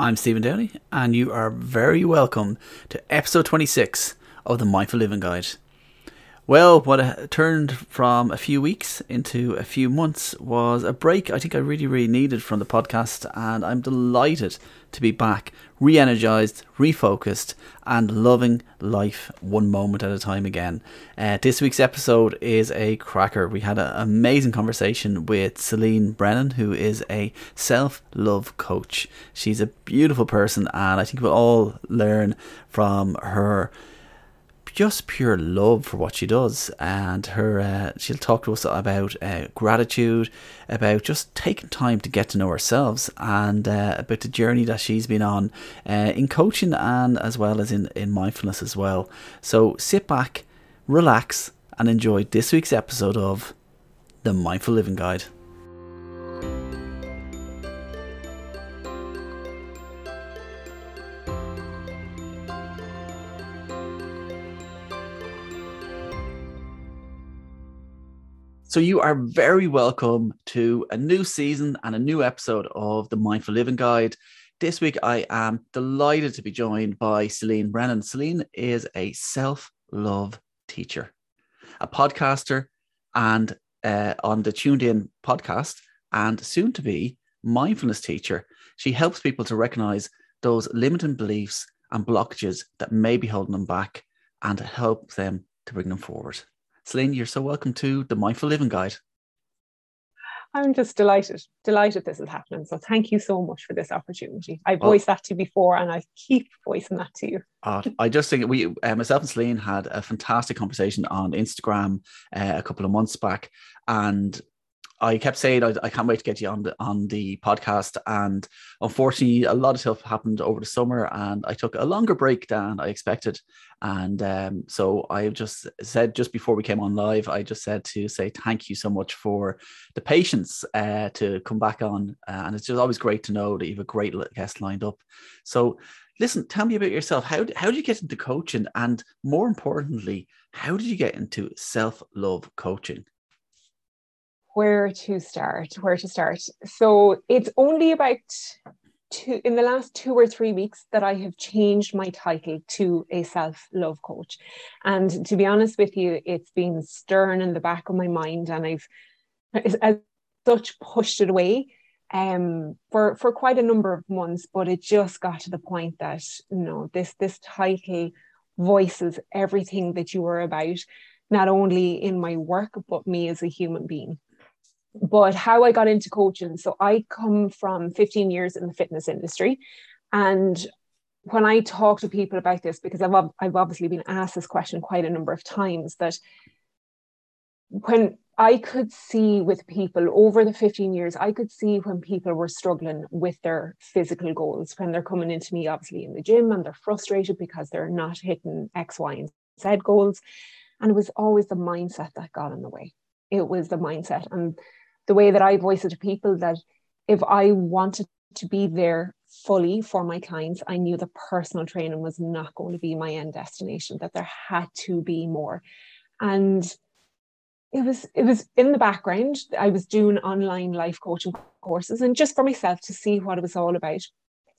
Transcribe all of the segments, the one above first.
I'm Stephen Downey, and you are very welcome to episode 26 of the Mindful Living Guide. Well, what turned from a few weeks into a few months was a break I think I really, really needed from the podcast, and I'm delighted to be back, re energized, refocused, and loving life one moment at a time again. Uh, this week's episode is a cracker. We had an amazing conversation with Celine Brennan, who is a self love coach. She's a beautiful person, and I think we'll all learn from her just pure love for what she does and her uh, she'll talk to us about uh, gratitude about just taking time to get to know ourselves and uh, about the journey that she's been on uh, in coaching and as well as in, in mindfulness as well. So sit back relax and enjoy this week's episode of the mindful living guide So, you are very welcome to a new season and a new episode of the Mindful Living Guide. This week, I am delighted to be joined by Celine Brennan. Celine is a self love teacher, a podcaster, and uh, on the Tuned In podcast, and soon to be mindfulness teacher. She helps people to recognize those limiting beliefs and blockages that may be holding them back and help them to bring them forward. Celine, you're so welcome to the Mindful Living Guide. I'm just delighted, delighted this is happening. So thank you so much for this opportunity. I voiced well, that to you before, and I keep voicing that to you. uh, I just think we, uh, myself and Celine, had a fantastic conversation on Instagram uh, a couple of months back, and I kept saying I, I, can't wait to get you on the on the podcast, and unfortunately, a lot of stuff happened over the summer, and I took a longer break than I expected, and um, so I just said just before we came on live, I just said to say thank you so much for the patience uh, to come back on, uh, and it's just always great to know that you have a great guest lined up. So, listen, tell me about yourself. How how did you get into coaching, and more importantly, how did you get into self love coaching? Where to start where to start. So it's only about two in the last two or three weeks that i have changed my title to a self-love coach. And to be honest with you it's been stern in the back of my mind and i've as such pushed it away um, for for quite a number of months but it just got to the point that you know this this title voices everything that you are about not only in my work but me as a human being but how I got into coaching. So I come from 15 years in the fitness industry. And when I talk to people about this, because I've, I've obviously been asked this question quite a number of times, that when I could see with people over the 15 years, I could see when people were struggling with their physical goals, when they're coming into me, obviously in the gym, and they're frustrated because they're not hitting X, Y, and Z goals. And it was always the mindset that got in the way. It was the mindset. And the way that I voice it to people that if I wanted to be there fully for my clients, I knew the personal training was not going to be my end destination, that there had to be more. And it was it was in the background. I was doing online life coaching courses and just for myself to see what it was all about.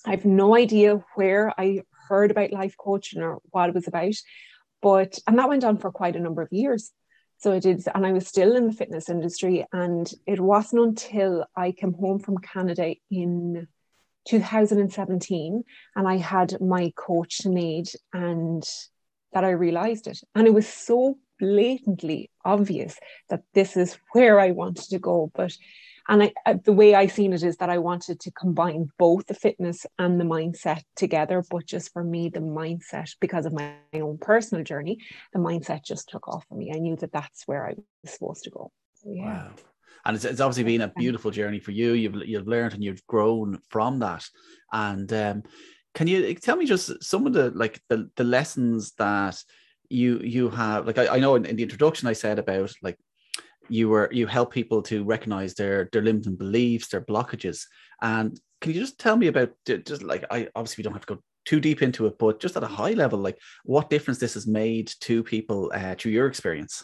I have no idea where I heard about life coaching or what it was about, but and that went on for quite a number of years. So I did, and I was still in the fitness industry. And it wasn't until I came home from Canada in 2017 and I had my coach made and that I realized it. And it was so blatantly obvious that this is where I wanted to go. But and I, I, the way I seen it is that I wanted to combine both the fitness and the mindset together. But just for me, the mindset, because of my own personal journey, the mindset just took off for me. I knew that that's where I was supposed to go. So, yeah. Wow. And it's, it's obviously been a beautiful journey for you. You've you've learned and you've grown from that. And um, can you tell me just some of the like the, the lessons that you you have like I, I know in, in the introduction I said about like you were you help people to recognize their their limiting beliefs their blockages and can you just tell me about just like i obviously we don't have to go too deep into it but just at a high level like what difference this has made to people uh, through your experience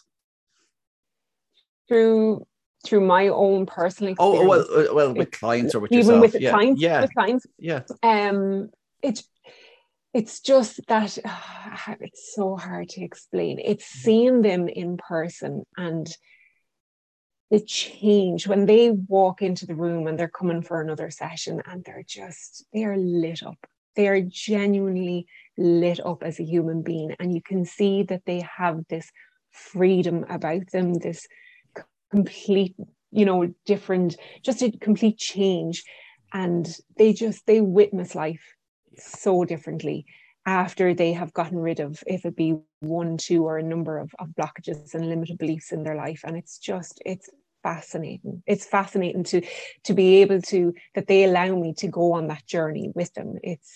through through my own personal Oh, experience. oh, well, uh, well, with clients or with even yourself. with yeah. clients, yeah, with clients, yeah, um, it's it's just that ah, it's so hard to explain. It's Mm-hmm. seeing them in person and the change when they walk into the room and they're coming for another session and they're just they are lit up. They are genuinely lit up as a human being, and you can see that they have this freedom about them, this complete, you know, different, just a complete change, and they just they witness life so differently after they have gotten rid of if it be one two or a number of, of blockages and limited beliefs in their life. And it's just it's fascinating. It's fascinating to to be able to that they allow me to go on that journey with them. It's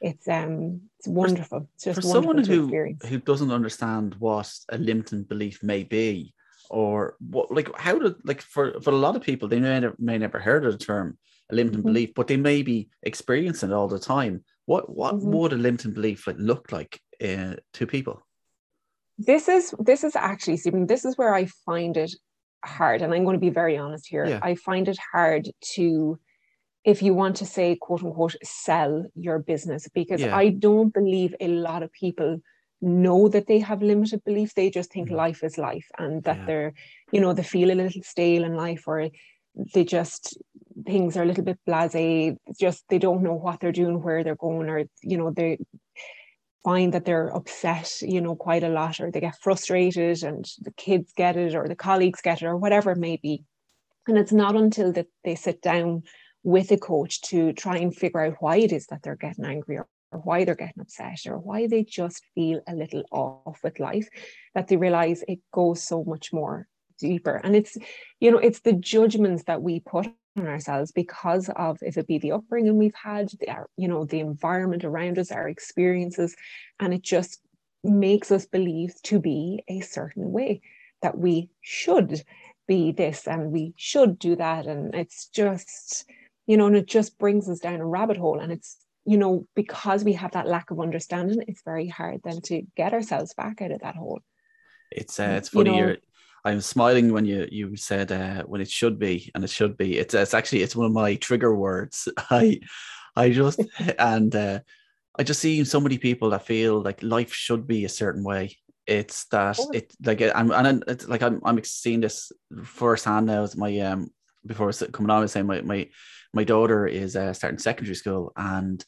it's um it's wonderful. It's just for wonderful someone who experience. who doesn't understand what a limiting belief may be or what like how did like for for a lot of people they may never, may never heard of the term a limiting Mhm. belief but they may be experiencing it all the time what what Mhm. would a limiting belief like look like uh, to people this is this is actually Stephen, this is where I find it hard, and I'm going to be very honest here. Yeah. I find it hard to, if you want to say quote unquote, sell your business because Yeah. I don't believe a lot of people know that they have limited beliefs. They just think Mhm. life is life and that Yeah. they're, you know, they feel a little stale in life or they just things are a little bit blasé. Just they don't know what they're doing, where they're going, or you know, they find that they're upset, you know, quite a lot, or they get frustrated and the kids get it, or the colleagues get it, or whatever it may be. And it's not until that they sit down with a coach to try and figure out why it is that they're getting angry or, or why they're getting upset or why they just feel a little off with life that they realize it goes so much more deeper. And it's, you know, it's the judgments that we put on ourselves because of if it be the upbringing we've had, the, our- you know, the environment around us, our experiences, and it just makes us believe to be a certain way that we should be this and we should do that. And it's just, you know, and it just brings us down a rabbit hole. And it's, you know, because we have that lack of understanding, it's very hard then to get ourselves back out of that hole. it's uh, it's You funny know- you're I'm smiling when you you said uh, when it should be and it should be. It's it's actually it's one of my trigger words. I I just and uh, I just see so many people that feel like life should be a certain way. It's that it like I'm and it's like I'm I'm seeing this firsthand now as my um before coming on I was saying my my my daughter is uh, starting secondary school and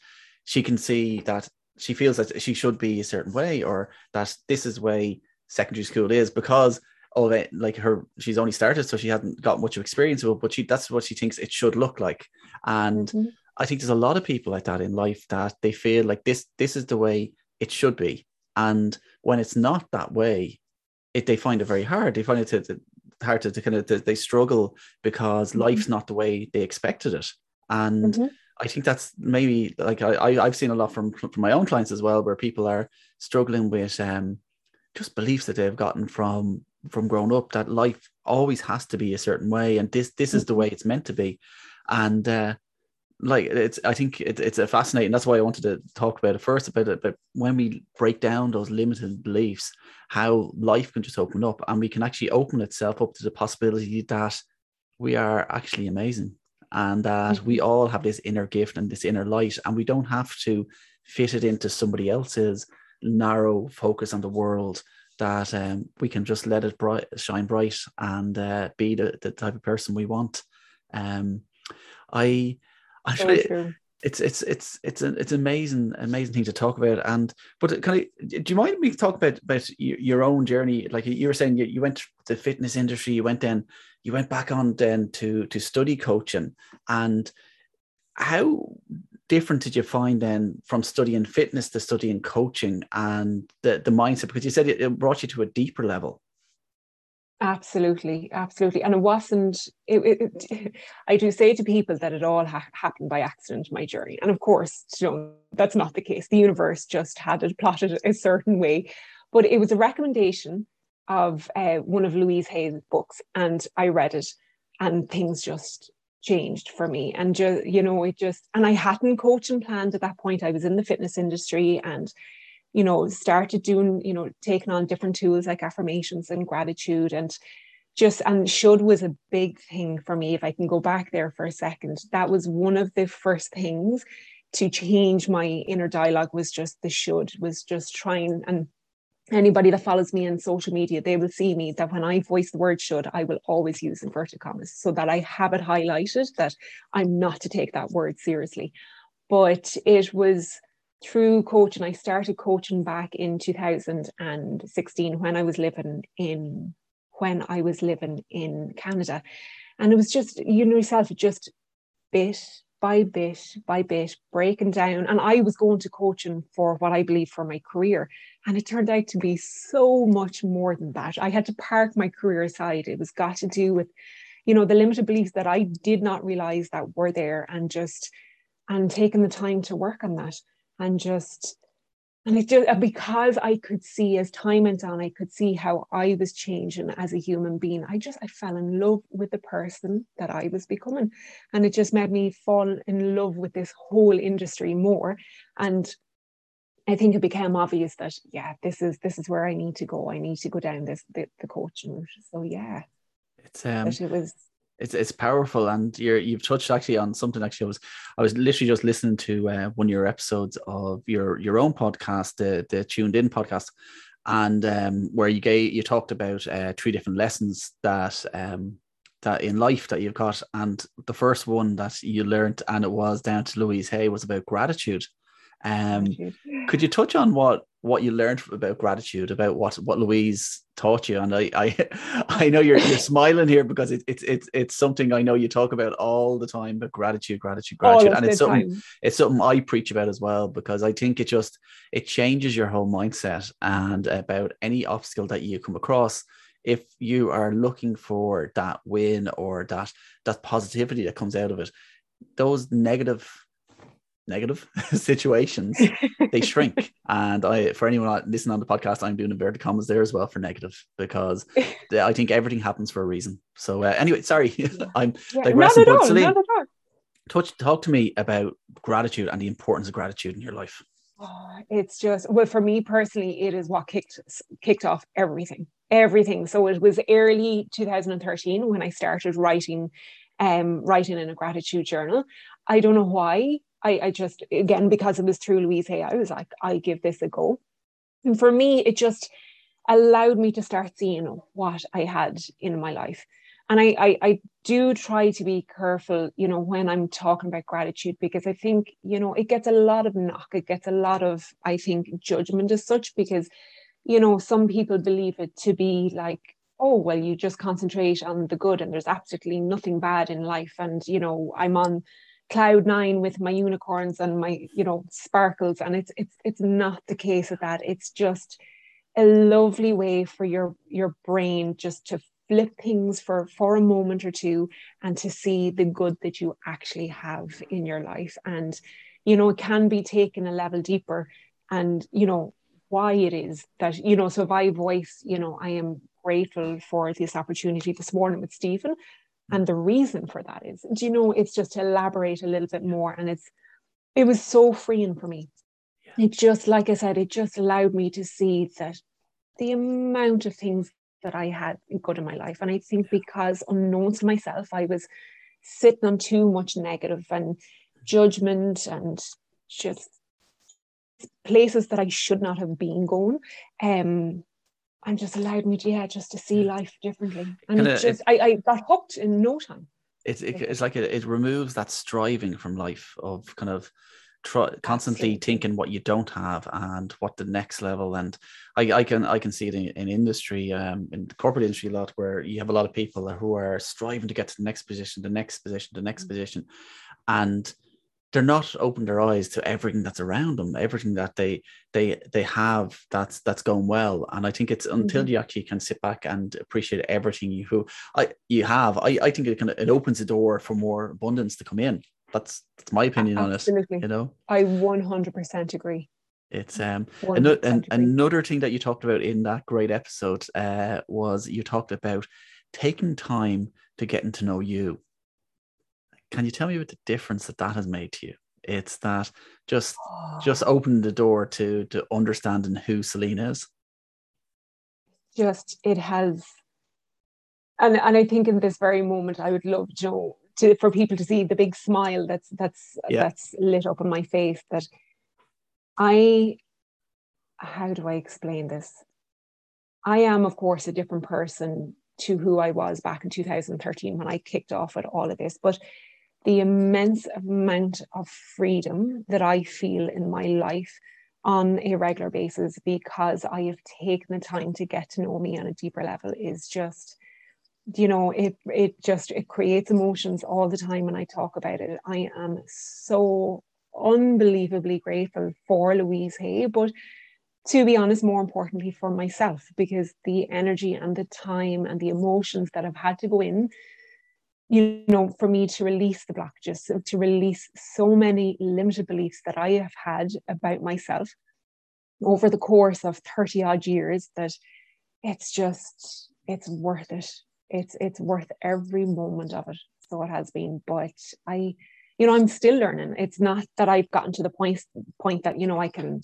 she can see that she feels that she should be a certain way or that this is way secondary school is because of it like her she's only started so she hadn't got much of experience with it but she that's what she thinks it should look like and Mhm. I think there's a lot of people like that in life that they feel like this this is the way it should be and when it's not that way it they find it very hard they find it to, to- hard to, to kind of they- they struggle because Mhm. life's not the way they expected it and Mhm. I think that's maybe like I, I I've seen a lot from from my own clients as well, where people are struggling with um just beliefs that they've gotten from from growing up that life always has to be a certain way and this this is the way it's meant to be, and uh, like it's I think it, it's a fascinating. That's why I wanted to talk about it first about it. But when we break down those limited beliefs, how life can just open up and we can actually open itself up to the possibility that we are actually amazing and that we all have this inner gift and this inner light and we don't have to fit it into somebody else's narrow focus on the world that um, we can just let it bright shine bright and uh, be the, the type of person we want. Um i i So it's it's it's it's an it's amazing amazing thing to talk about. And but can I do you mind me talk about about your own journey? Like you were saying you, you went to the fitness industry you went then you went back on then to to study coaching. And how different did you find then from studying fitness to studying coaching and the the mindset because you said it, it brought you to a deeper level Absolutely, absolutely. And it wasn't, it, it, it- I do say to people that it all ha- happened by accident, my journey. And of course, you know, that's not the case. The universe just had it plotted a certain way. But it was a recommendation of uh, one of Louise Hay's books. And I read it and things just changed for me. And, just, you know, it just, and I hadn't coaching planned at that point. I was in the fitness industry and you know, started doing, you know, taking on different tools like affirmations and gratitude and just and should was a big thing for me if i can go back there for a second that was one of the first things to change my inner dialogue was just the should was just trying and anybody that follows me on social media they will see me that when i voice the word should i will always use inverted commas so that i have it highlighted that i'm not to take that word seriously but it was through coaching i started coaching back in 2016 when i was living in when I was living in Canada. And it was just, you know yourself, just bit by bit by bit breaking down. And I was going to coaching for what I believe for my career. And it turned out to be so much more than that. I had to park my career aside. It was got to do with, you know, the limited beliefs that I did not realize that were there and just and taking the time to work on that and just and it just because I could see as time went on, I could see how I was changing as a human being. I just I fell in love with the person that I was becoming, and it just made me fall in love with this whole industry more. And I think it became obvious that yeah, this is this is where I need to go. I need to go down this the, the coaching route. So yeah, it's um, it was it's it's powerful. And you're you've touched actually on something actually. I was I was literally just listening to uh, one of your episodes of your your own podcast the the tuned in podcast. And um, where you gave you talked about uh, three different lessons that um, that in life that you've got. And the first one that you learned and it was down to Louise Hay was about gratitude um, could you touch on what what you learned about gratitude, about what what Louise taught you? And I I, I know you're you're smiling here because it's it's it's it's something I know you talk about all the time, but gratitude, gratitude, gratitude, and it's something time. it's something I preach about as well because I think it just it changes your whole mindset and about any obstacle that you come across if you are looking for that win or that that positivity that comes out of it those negative negative situations, they shrink. And I, for anyone listening on the podcast, I'm doing inverted commas there as well for negative because I think everything happens for a reason. So uh, anyway, sorry, I'm yeah, digressing. But Celine, touch, talk to me about gratitude and the importance of gratitude in your life. Oh, it's just well for me personally, it is what kicked kicked off everything, everything. So it was early 2013 when I started writing, um, writing in a gratitude journal. I don't know why I, I just, again, because it was through Louise Hay, I was like, I give this a go. And for me, it just allowed me to start seeing what I had in my life. And I, I, I do try to be careful, you know, when I'm talking about gratitude, because I think, you know, it gets a lot of knock, it gets a lot of, I think, judgment as such, because, you know, some people believe it to be like, oh well you just concentrate on the good and there's absolutely nothing bad in life and you know i'm on cloud nine with my unicorns and my you know sparkles. And it's it's it's not the case of that. It's just a lovely way for your your brain just to flip things for for a moment or two and to see the good that you actually have in your life. And you know it can be taken a level deeper and you know why it is that you know so if i voice you know i am grateful for this opportunity this morning with stephen and the reason for that is do you know it's just to elaborate a little bit more and it's it was so freeing for me. Yeah. it just like i said it just allowed me to see that the amount of things that i had good in my life. And i think because unknown to myself i was sitting on too much negative and judgment and just places that i should not have been going um and just allowed me to yeah just to see life differently. And Kinda, it just it, I, I got hooked in no time. It's it, it's like it, it removes that striving from life of kind of try, constantly thinking what you don't have and what the next level. And I, I can I can see it in, in industry um in the corporate industry a lot where you have a lot of people who are striving to get to the next position the next position the next mm-hmm. position. And they're not open their eyes to everything that's around them, everything that they they they have that's that's going well. And I think it's until mm-hmm. you actually can sit back and appreciate everything you who I you have. I, I think it kind of it opens the door for more abundance to come in. That's that's my opinion Absolutely. on it. You know, I one hundred percent agree. It's um another, and another thing that you talked about in that great episode uh, was you talked about taking time to getting to know you can you tell me what the difference that that has made to you? It's that just just ah. open the door to to understanding who Celine is. Just it has and and I think in this very moment, I would love you know to for people to see the big smile that's that's yeah. that's lit up on my face. That I, how do I explain this? I am, of course, a different person to who I was back in 2013 when I kicked off at all of this, but the immense amount of freedom that I feel in my life on a regular basis because I have taken the time to get to know me on a deeper level is just you know it it just it creates emotions all the time when I talk about it. I am so unbelievably grateful for Louise Hay but to be honest more importantly for myself because the energy and the time and the emotions that I've had to go in you know, for me to release the blockages, to release so many limited beliefs that I have had about myself over the course of 30 odd years that it's just, it's worth it. It's, it's worth every moment of it. So it has been, but I, you know, I'm still learning. It's not that I've gotten to the point, point that, you know, I can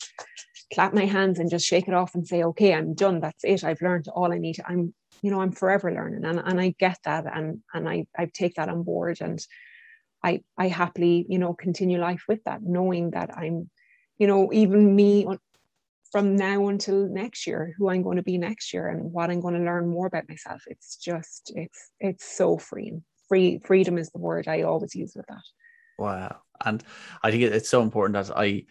clap my hands and just shake it off and say, okay, I'm done. That's it. I've learned all I need. I'm you know i'm forever learning and, and i get that and and i i take that on board and i i happily you know continue life with that knowing that i'm you know even me from now until next year who i'm going to be next year and what i'm going to learn more about myself it's just it's it's so freeing. Free freedom is the word i always use with that. Wow. And i think it's so important that i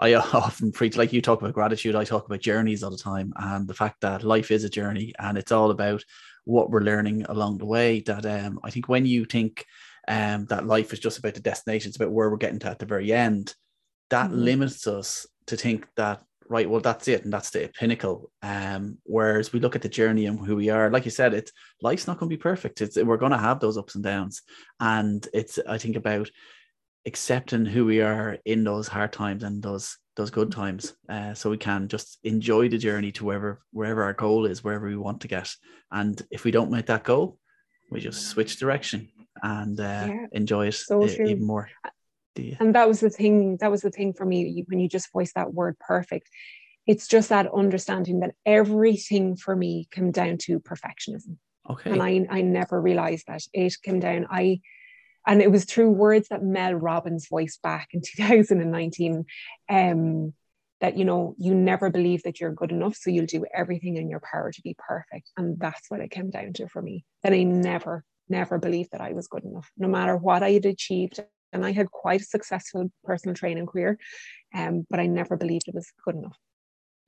I often preach, like you talk about gratitude, I talk about journeys all the time, and the fact that life is a journey and it's all about what we're learning along the way. That um, I think when you think um, that life is just about the destination, it's about where we're getting to at the very end, that mm-hmm. limits us to think that, right, well, that's it and that's the pinnacle. Um, whereas we look at the journey and who we are, like you said, it's life's not going to be perfect. It's we're going to have those ups and downs, and it's I think about accepting who we are in those hard times and those those good times uh, so we can just enjoy the journey to wherever wherever our goal is wherever we want to get. And if we don't make that goal we just switch direction and uh, yeah, so even more. And that was the thing that was the thing for me when you just voiced that word perfect. It's just that understanding that everything for me came down to perfectionism. Okay. And i i never realized that it came down. I and it was through words that Mel Robbins voiced back in 2019 um, that you know you never believe that you're good enough so you'll do everything in your power to be perfect. And that's what it came down to for me that i never never believed that i was good enough no matter what i had achieved. And i had quite a successful personal training career um, but i never believed it was good enough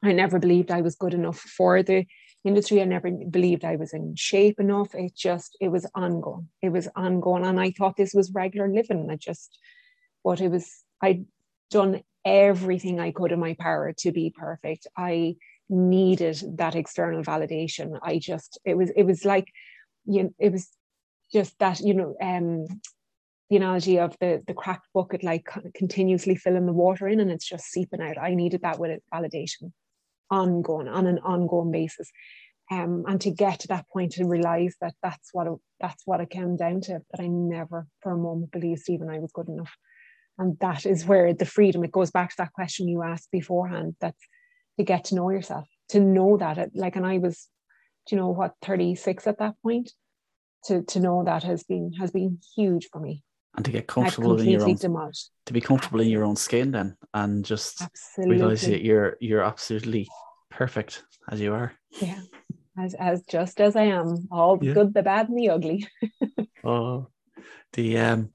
i never believed i was good enough for the industry. I never believed I was in shape enough. It just, it was ongoing. It was ongoing. And I thought this was regular living. I just, but it was, I'd done everything I could in my power to be perfect. I needed that external validation. I just, it was, it was like, you know, it was just that, you know, um, the analogy of the the cracked bucket like continuously filling the water in and it's just seeping out. I needed that with validation ongoing on an ongoing basis. Um, and to get to that point to realize that that's what it, that's what it came down to that I never for a moment believed Stephen I was good enough and that is where the freedom it goes back to that question you asked beforehand that's to get to know yourself to know that it, like and I was do you know what 36 at that point to to know that has been has been huge for me and to get comfortable in your own demolished. to be comfortable in your own skin then and just absolutely. realize that you're you're absolutely perfect as you are yeah as as just as i am all the yeah. good the bad and the ugly oh the um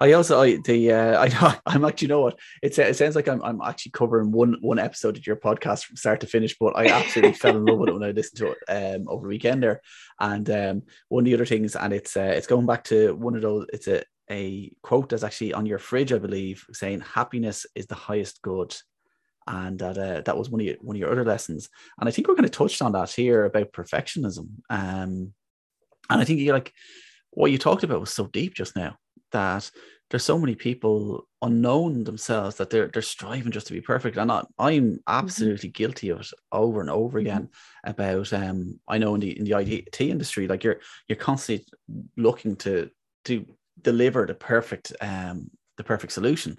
I also I the uh, I know I'm actually you know what it, it sounds like I'm I'm actually covering one one episode of your podcast from start to finish, but I absolutely fell in love with it when I listened to it um over the weekend there. And um one of the other things, and it's uh, it's going back to one of those. It's a a quote that's actually on your fridge, I believe, saying happiness is the highest good. And that uh, that was one of your one of your other lessons. And I think we're going to touch on that here about perfectionism. Um, and I think you like what you talked about was so deep just now that there's so many people unknown themselves that they're they're striving just to be perfect. And I, I'm mm-hmm. absolutely mm-hmm. guilty of it over and over mm-hmm. again. Mm-hmm. About um, I know in the in the IT industry, like you're you're constantly looking to to deliver the perfect um the perfect solution.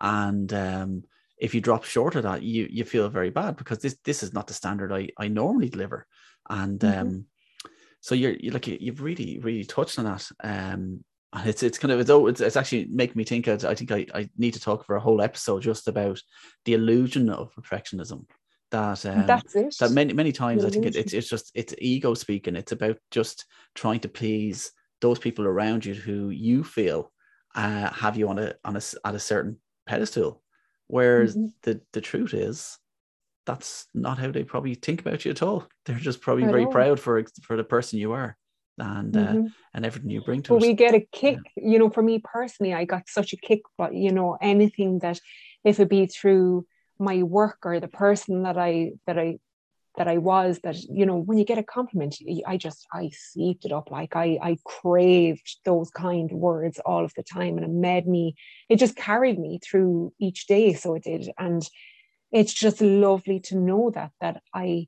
And um if you drop short of that you you feel very bad because this this is not the standard i i normally deliver. And mm-hmm. um so you're, you're like you've really really touched on that. Um and it's it's kind of it's oh it's, it's actually making me think I, I think I, I need to talk for a whole episode just about the illusion of perfectionism that um, that's it. that many many times I think it, it's it's just it's ego speaking. It's about just trying to please those people around you who you feel uh, have you on a on a at a certain pedestal whereas mm-hmm. the the truth is that's not how they probably think about you at all they're just probably very proud for for the person you are and uh, mm-hmm. uh, and everything you bring to us. we get a kick yeah. you know for me personally i got such a kick but you know anything that if it be through my work or the person that i that i that i was that you know when you get a compliment i just i seeped it up like i i craved those kind words all of the time and it made me it just carried me through each day so it did and it's just lovely to know that that i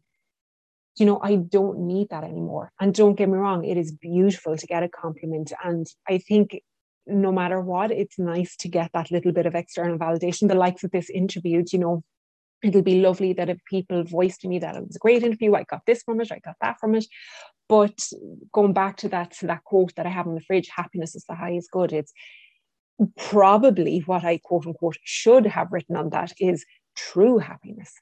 you know, I don't need that anymore. And don't get me wrong, it is beautiful to get a compliment. And I think no matter what, it's nice to get that little bit of external validation. The likes of this interview, you know, it'll be lovely that if people voice to me that it was a great interview, I got this from it, I got that from it. But going back to that to that quote that I have in the fridge, happiness is the highest good. It's probably what I quote unquote should have written on that is true happiness.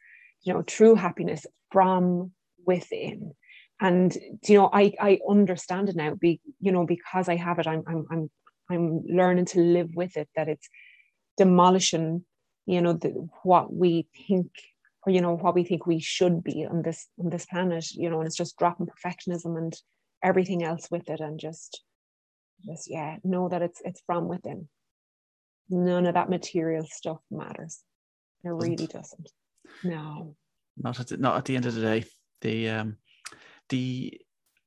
You know, true happiness from within and you know i i understand it now be you know because i have it i'm i'm i'm, I'm learning to live with it that it's demolishing you know the, what we think or you know what we think we should be on this on this planet you know and it's just dropping perfectionism and everything else with it and just just yeah know that it's it's from within. None of that material stuff matters. It really doesn't. No. Not at the, not at the end of the day. The um the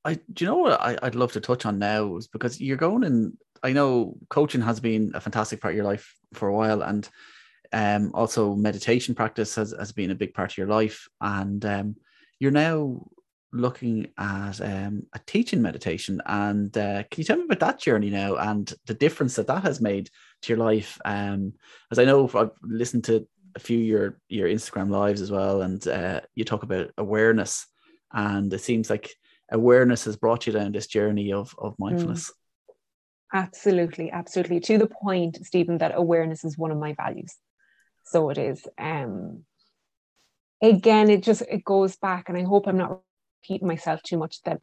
I do you know what I, I'd love to touch on now is because you're going and I know coaching has been a fantastic part of your life for a while and um also meditation practice has, has been a big part of your life and um you're now looking at um, a teaching meditation and uh, can you tell me about that journey now and the difference that that has made to your life um as i know i've listened to a few your your Instagram lives as well, and uh, you talk about awareness, and it seems like awareness has brought you down this journey of of mindfulness. Mm. Absolutely, absolutely. To the point, Stephen, that awareness is one of my values. So it is. Um, again, it just it goes back, and I hope I'm not repeating myself too much. That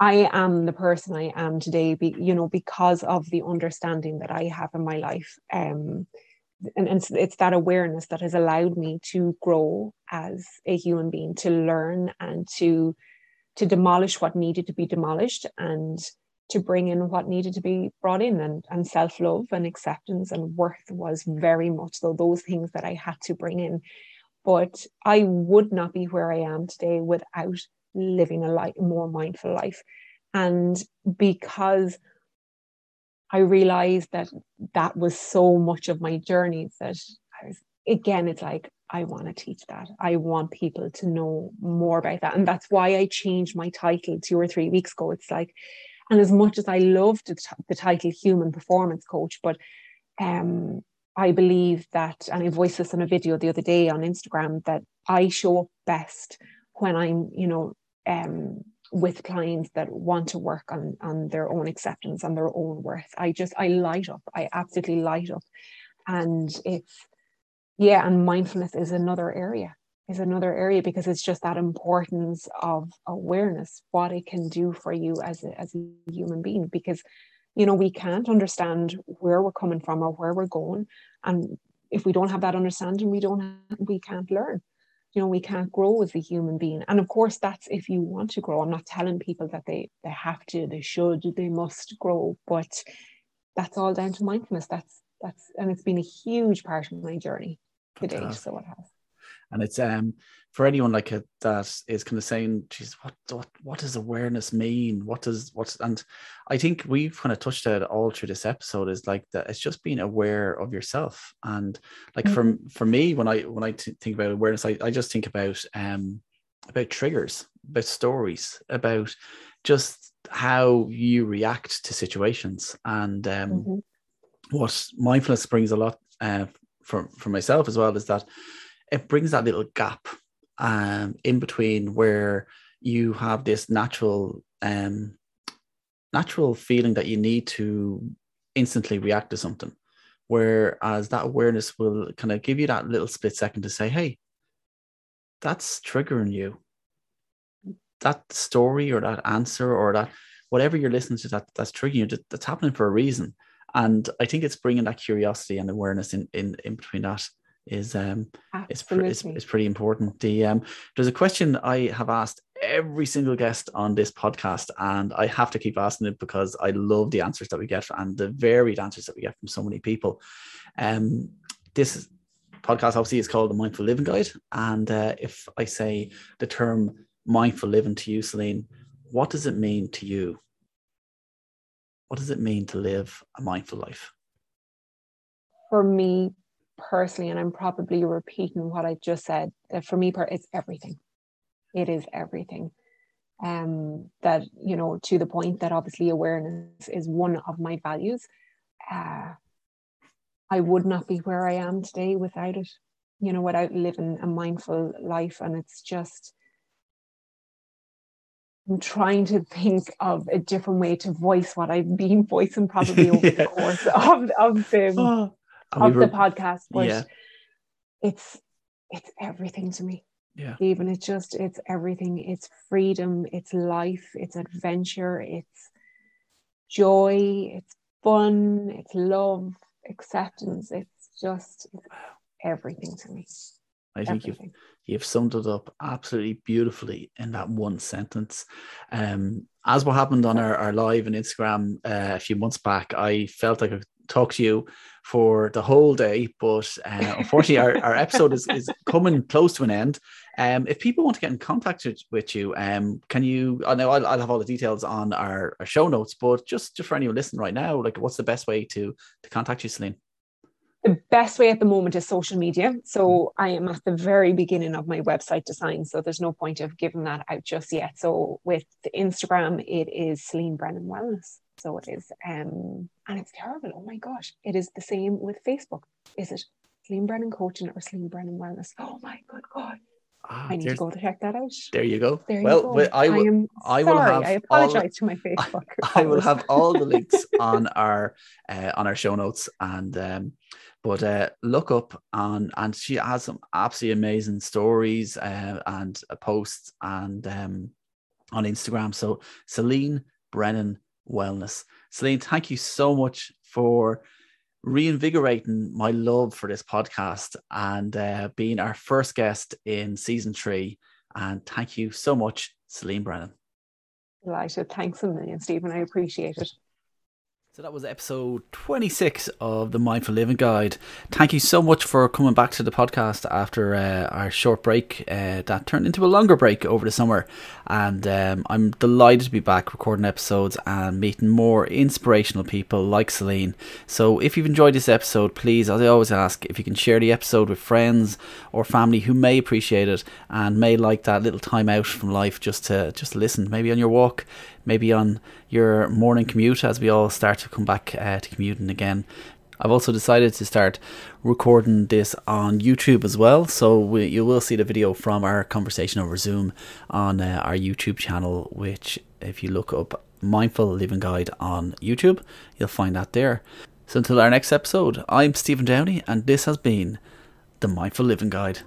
I am the person I am today, be, you know, because of the understanding that I have in my life. Um, and, and it's, it's that awareness that has allowed me to grow as a human being to learn and to to demolish what needed to be demolished and to bring in what needed to be brought in and, and self-love and acceptance and worth was very much so those things that I had to bring in. But I would not be where I am today without living a life, more mindful life. And because I realized that that was so much of my journey that I was, again, it's like, I want to teach that. I want people to know more about that. And that's why I changed my title two or three weeks ago. It's like, and as much as I loved the, t- the title human performance coach, but um, I believe that, and I voiced this in a video the other day on Instagram, that I show up best when I'm, you know, um, with clients that want to work on on their own acceptance and their own worth. I just i light up. I absolutely light up. And it's yeah and mindfulness is another area is another area because it's just that importance of awareness what it can do for you as a, as a human being because you know we can't understand where we're coming from or where we're going. And if we don't have that understanding we don't have, we can't learn. You know we can't grow as a human being. And of course that's if you want to grow. I'm not telling people that they they have to they should they must grow but that's all down to mindfulness. That's that's and it's been a huge part of my journey to today so it has and it's um for anyone like a, that is kind of saying geez what, what what does awareness mean what does what's and i think we've kind of touched it all through this episode is like that it's just being aware of yourself and like mm-hmm. for for me when i when I t- think about awareness I, I just think about um about triggers about stories about just how you react to situations and um mm-hmm. what mindfulness brings a lot uh, for for myself as well is that it brings that little gap um, in between where you have this natural um natural feeling that you need to instantly react to something. Whereas that awareness will kind of give you that little split second to say hey that's triggering you. That story or that answer or that whatever you're listening to that that's triggering you that's happening for a reason. And i think it's bringing that curiosity and awareness in in, in between that is um it's, pre- it's, it's pretty important. The um there's a question i have asked every single guest on this podcast and i have to keep asking it because i love the answers that we get and the varied answers that we get from so many people. Um this podcast obviously is called the mindful living guide and uh, if i say the term mindful living to you celine what does it mean to you? What does it mean to live a mindful life? For me personally, and I'm probably repeating what I just said, that for me, it's everything. It is everything. Um, that, you know, to the point that obviously awareness is one of my values. Uh, I would not be where I am today without it, you know, without living a mindful life. And it's just, I'm trying to think of a different way to voice what I've been voicing probably over yeah. the course of, of the, of the podcast, but yeah. it's it's everything to me. Yeah. Even it's just it's everything. It's freedom, it's life, it's adventure, it's joy, it's fun, it's love, acceptance. It's just it's everything to me. I think everything. you've you've summed it up absolutely beautifully in that one sentence. Um, as what happened on our, our live on Instagram uh, a few months back, I felt like I talk to you for the whole day, but uh, unfortunately, our, our episode is, is coming close to an end. Um, if people want to get in contact with you, um, can you? I know I'll, I'll, have all the details on our, our show notes, but just, just for anyone listening right now, like, what's the best way to to contact you, Celine? The best way at the moment is social media. So I am at the very beginning of my website design, so there's no point of giving that out just yet. So with Instagram, it is Celine Brennan Wellness. So it is. Um, and it's terrible. Oh my gosh. It is the same with Facebook. Is it Celine Brennan Coaching or Celine Brennan Wellness? Oh my good God. Ah, I need to go to check that out. There you go. There well, you go. I, will, I am I will sorry. Have I apologize to my Facebook. I, I will have all the links on our uh, on our show notes and um, but uh, look up on and she has some absolutely amazing stories uh, and uh, posts and um, on Instagram. So Celine Brennan wellness. Celine, thank you so much for reinvigorating my love for this podcast and uh, being our first guest in season three. And thank you so much, Celine Brennan. Delighted. Thanks a million, Stephen. I appreciate it. So that was episode 26 of the Mindful Living Guide. Thank you so much for coming back to the podcast after uh, our short break uh, that turned into a longer break over the summer. And um, I'm delighted to be back recording episodes and meeting more inspirational people like Celine. So if you've enjoyed this episode, please, as I always ask, if you can share the episode with friends or family who may appreciate it and may like that little time out from life just to just listen, maybe on your walk maybe on your morning commute as we all start to come back uh, to commuting again. I've also decided to start recording this on YouTube as well, so we, you will see the video from our conversation over Zoom on uh, our YouTube channel. Which, if you look up Mindful Living Guide on YouTube, you'll find that there. So until our next episode, I'm Stephen Downey, and this has been the Mindful Living Guide.